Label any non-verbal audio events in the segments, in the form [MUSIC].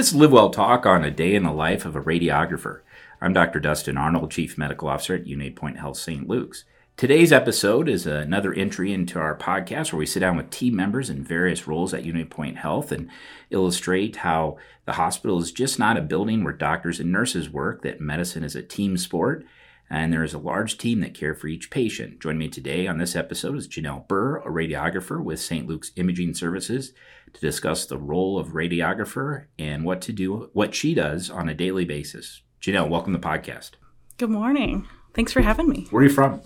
This is Live Well Talk on a day in the life of a radiographer. I'm Dr. Dustin Arnold, Chief Medical Officer at UnityPoint Health St. Luke's. Today's episode is another entry into our podcast where we sit down with team members in various roles at UnityPoint Health and illustrate how the hospital is just not a building where doctors and nurses work, that medicine is a team sport, and there is a large team that care for each patient. Joining me today on this episode is Janelle Burr, a radiographer with St. Luke's Imaging Services, to discuss the role of radiographer and what to do, what she does on a daily basis. Janelle, welcome to the podcast. Good morning. Thanks for having me. Where are you from?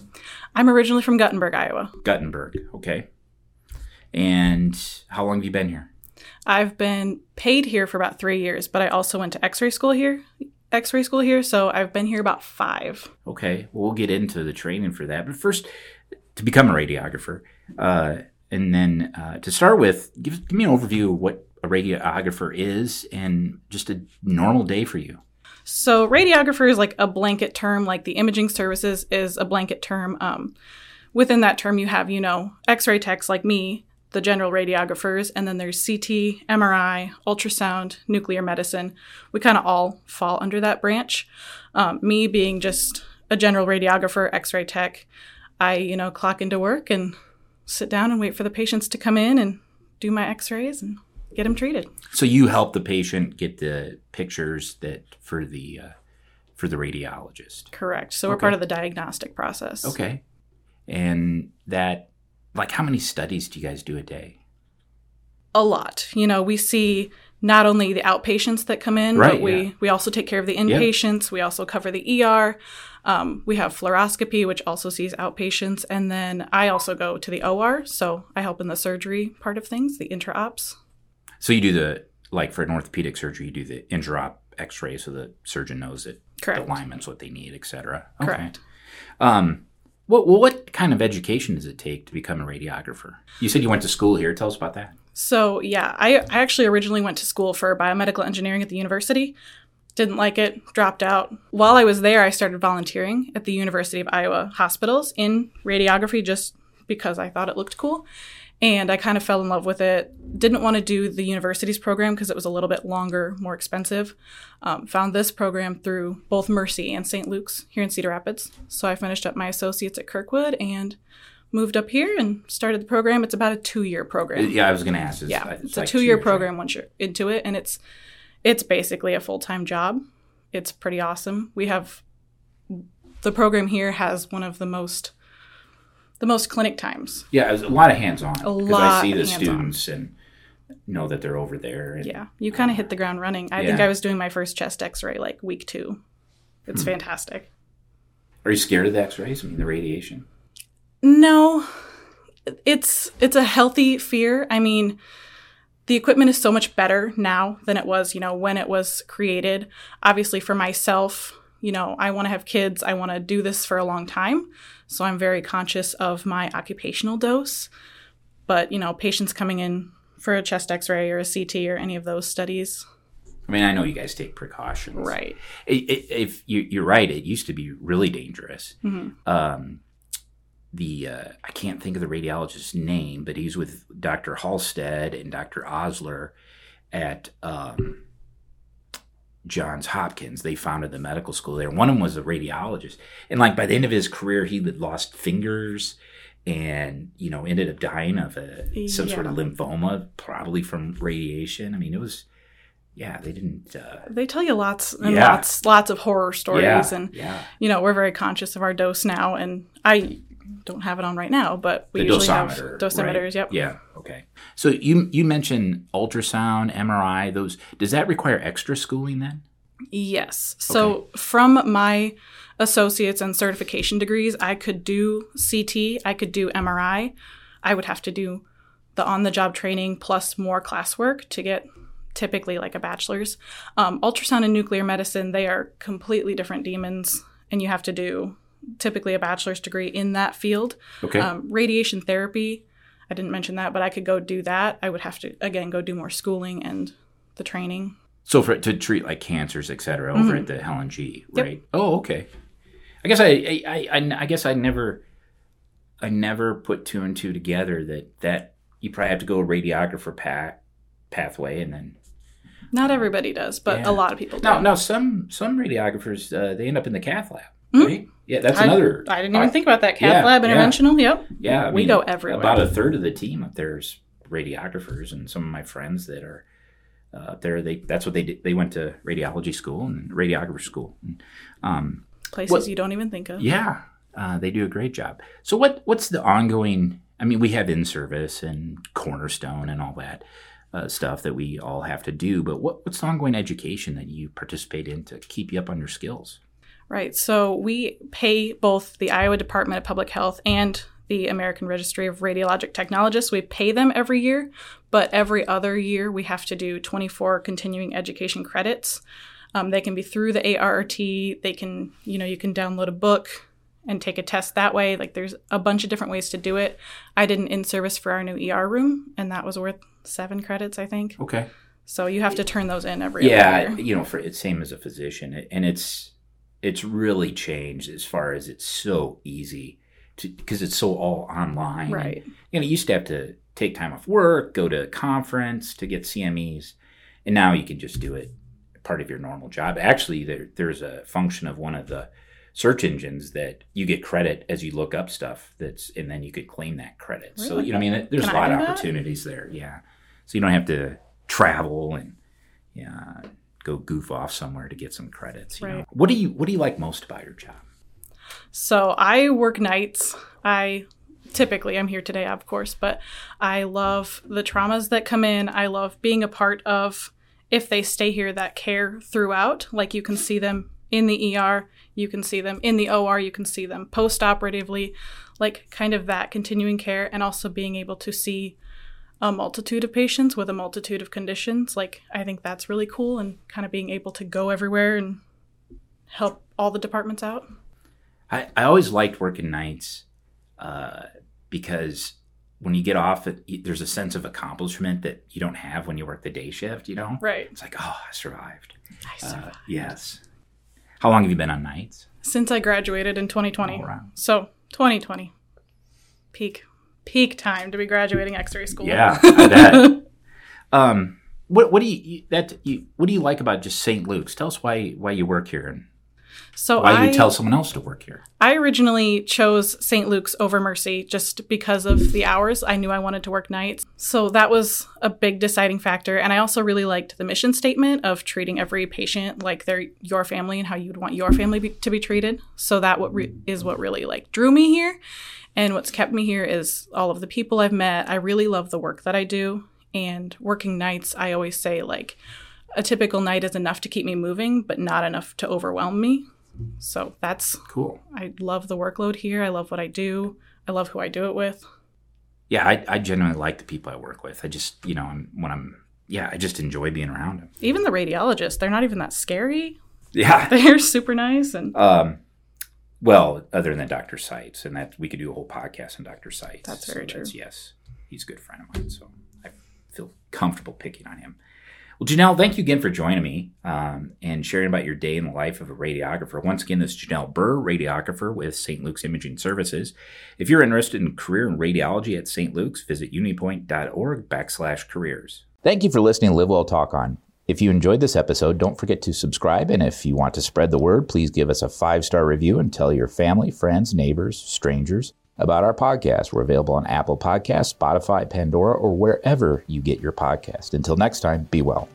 I'm originally from Guttenberg, Iowa. Guttenberg, okay. And how long have you been here? I've been paid here for about three years, but I also went to X-ray school here. X-ray school here, so I've been here about five. Okay, well, we'll get into the training for that. But first, to become a radiographer, uh, and then uh, to start with, give, give me an overview of what a radiographer is and just a normal day for you. So radiographer is like a blanket term, like the imaging services is a blanket term. Um, within that term, you have, you know, x-ray techs like me, the general radiographers, and then there's CT, MRI, ultrasound, nuclear medicine. We kind of all fall under that branch. Um, me being just a general radiographer, x-ray tech, I, you know, clock into work and sit down and wait for the patients to come in and do my x-rays and get them treated. So you help the patient get the pictures that for the uh, for the radiologist. Correct. So we're part of the diagnostic process. Okay, and that like how many studies do you guys do a day? A lot. You know, we see not only the outpatients that come in, Right, but we yeah. we also take care of the inpatients. We also cover the ER. Um, we have fluoroscopy, which also sees outpatients, and then I also go to the OR, so I help in the surgery part of things, the intra-ops. So you do the like for an orthopedic surgery, you do the intraop X-ray, so the surgeon knows that Correct. the alignment's what they need, etc. Correct. Um, what well, what kind of education does it take to become a radiographer? You said you went to school here. Tell us about that. So yeah, I, I actually originally went to school for biomedical engineering at the university. Didn't like it, dropped out. While I was there, I started volunteering at the University of Iowa hospitals in radiography just because I thought it looked cool. And I kind of fell in love with it. Didn't want to do the university's program because it was a little bit longer, more expensive. Um, found this program through both Mercy and St. Luke's here in Cedar Rapids. So I finished up my associates at Kirkwood and moved up here and started the program. It's about a two year program. Yeah, I was going to ask. It's, Yeah, it's it's, like a two-year right? program once you're into it, and it's it's basically a full-time job. It's pretty awesome. We have the program here has one of the most the most clinic times. Yeah, it was a lot of hands-on. A 'cause I see the students and know that they're over there. And, Yeah, you kind of hit the ground running. I think I was doing my first chest X-ray like week two. It's Hmm. fantastic. Are you scared of the X-rays? I mean, the radiation. No, it's it's a healthy fear. I mean, the equipment is so much better now than it was, you know, when it was created. Obviously, for myself, you know, I want to have kids. I want to do this for a long time, so I'm very conscious of my occupational dose. But you know, patients coming in for a chest X-ray or a CT or any of those studies, I mean, I know you guys take precautions. right? If you, you're right, it used to be really dangerous. hmm Um, the uh, I can't think of the radiologist's name, but he's with Dr. Halsted and Dr. Osler at um, Johns Hopkins. They founded the medical school there. One of them was a radiologist, and like by the end of his career, he had lost fingers and you know ended up dying of a some sort of lymphoma, probably from radiation. I mean, it was yeah, they didn't. Uh, They tell you lots and Yeah. lots, lots of horror stories, yeah, and yeah. you know, we're very conscious of our dose now, and I don't have it on right now, but we the usually have dosimeters. right? Yep. Yeah. Okay. So you you mentioned ultrasound, MRI. Those does that require extra schooling then? Yes. So from my associates and certification degrees, I could do CT, I could do MRI. I would have to do the on-the-job training plus more classwork to get typically like a bachelor's. Um, ultrasound and nuclear medicine, they are completely different demons, and you have to do typically a bachelor's degree in that field. Okay. Um, radiation therapy, I didn't mention that, but I could go do that. I would have to again go do more schooling and the training. so for to treat like cancers, et cetera, over Mhm. at the Helen G. Yep. Right. Oh, okay. I guess I, I I I guess I never I never put two and two together that that you probably have to go a radiographer path pathway and then Not everybody does, but Yeah. a lot of people do. Now, now some some radiographers uh, they end up in the cath lab, Hmm? right? Yeah, that's I, another. I didn't even think about that. Cath yeah, lab, yeah. interventional. Yep. Yeah, I we mean, go everywhere. About a third of the team up there's radiographers, and some of my friends that are uh, up there, they that's what they did. They went to radiology school and radiographer school. Um, Places what- you don't even think of. yeah, uh, they do a great job. So what what's the ongoing? I mean, we have in service and cornerstone and all that uh, stuff that we all have to do. But what what's the ongoing education that you participate in to keep you up on your skills? Right. So we pay both the Iowa Department of Public Health and the American Registry of Radiologic Technologists. We pay them every year, but every other year we have to do 24 continuing education credits. Um, they can be through the ART. They can, you know, you can download a book and take a test that way. Like there's a bunch of different ways to do it. I did an in service for our new ER room, and that was worth seven credits, I think. Okay. So you have to turn those in every yeah you know for it's same as a physician and it's it's really changed as far as it's so easy to because it's so all online Right. you know you used to have to take time off work go to a conference to get cmes and now you can just do it part of your normal job actually there, there's a function of one of the search engines that you get credit as you look up stuff that's and then you could claim that credit Really? so you know i mean there's Can a lot of do that? opportunities there yeah so you don't have to travel and yeah go goof off somewhere to get some credits you know Right. what do you what do you like most about your job So I work nights. I typically I'm here today, of course, but I love the traumas that come in. I love being a part of if they stay here that care throughout. Like you can see them in the ER, you can see them in the OR, you can see them post-operatively, like kind of that continuing care and also being able to see a multitude of patients with a multitude of conditions. Like I think that's really cool and kind of being able to go everywhere and help all the departments out. I, I always liked working nights uh, because when you get off, it, there's a sense of accomplishment that you don't have when you work the day shift. You know, Right. it's like, oh, I survived. I Uh, survived. yes. How long have you been on nights? Since I graduated in 2020. All right. So 2020, peak peak time to be graduating X-ray school. Yeah, I [LAUGHS] bet. Um, what what do you you- that you what do you like about just St. Luke's? Tell us why why you work here and so why I you tell someone else to work here. I originally chose St. Luke's over Mercy just because of the hours. I knew I wanted to work nights. So that was a big deciding factor. And I also really liked the mission statement of treating every patient like they're your family and how you'd want your family be, to be treated. So that what re- is what really like drew me here. And what's kept me here is all of the people I've met. I really love the work that I do. And working nights, I always say like a typical night is enough to keep me moving, but not enough to overwhelm me. So that's Cool. I love the workload here. I love what I do. I love who I do it with. Yeah, I, I genuinely like the people I work with. I just you know I'm, when I'm yeah I just enjoy being around them. Even the radiologists, they're not even that scary. Yeah. [LAUGHS] They're super nice and Um, well, other than Dr. Seitz, and that we could do a whole podcast on Dr. Seitz. That's very true. yes, he's a good friend of mine, so I feel comfortable picking on him. Well, Janelle, thank you again for joining me um, and sharing about your day in the life of a radiographer. Once again, this is Janelle Burr, radiographer with St. Luke's Imaging Services. If you're interested in career in radiology at St. Luke's, visit unitypoint.org backslash careers. Thank you for listening to Live Well Talk On. If you enjoyed this episode, don't forget to subscribe. And if you want to spread the word, please give us a five star review and tell your family, friends, neighbors, strangers about our podcast. We're available on Apple Podcasts, Spotify, Pandora, or wherever you get your podcast. Until next time, be well.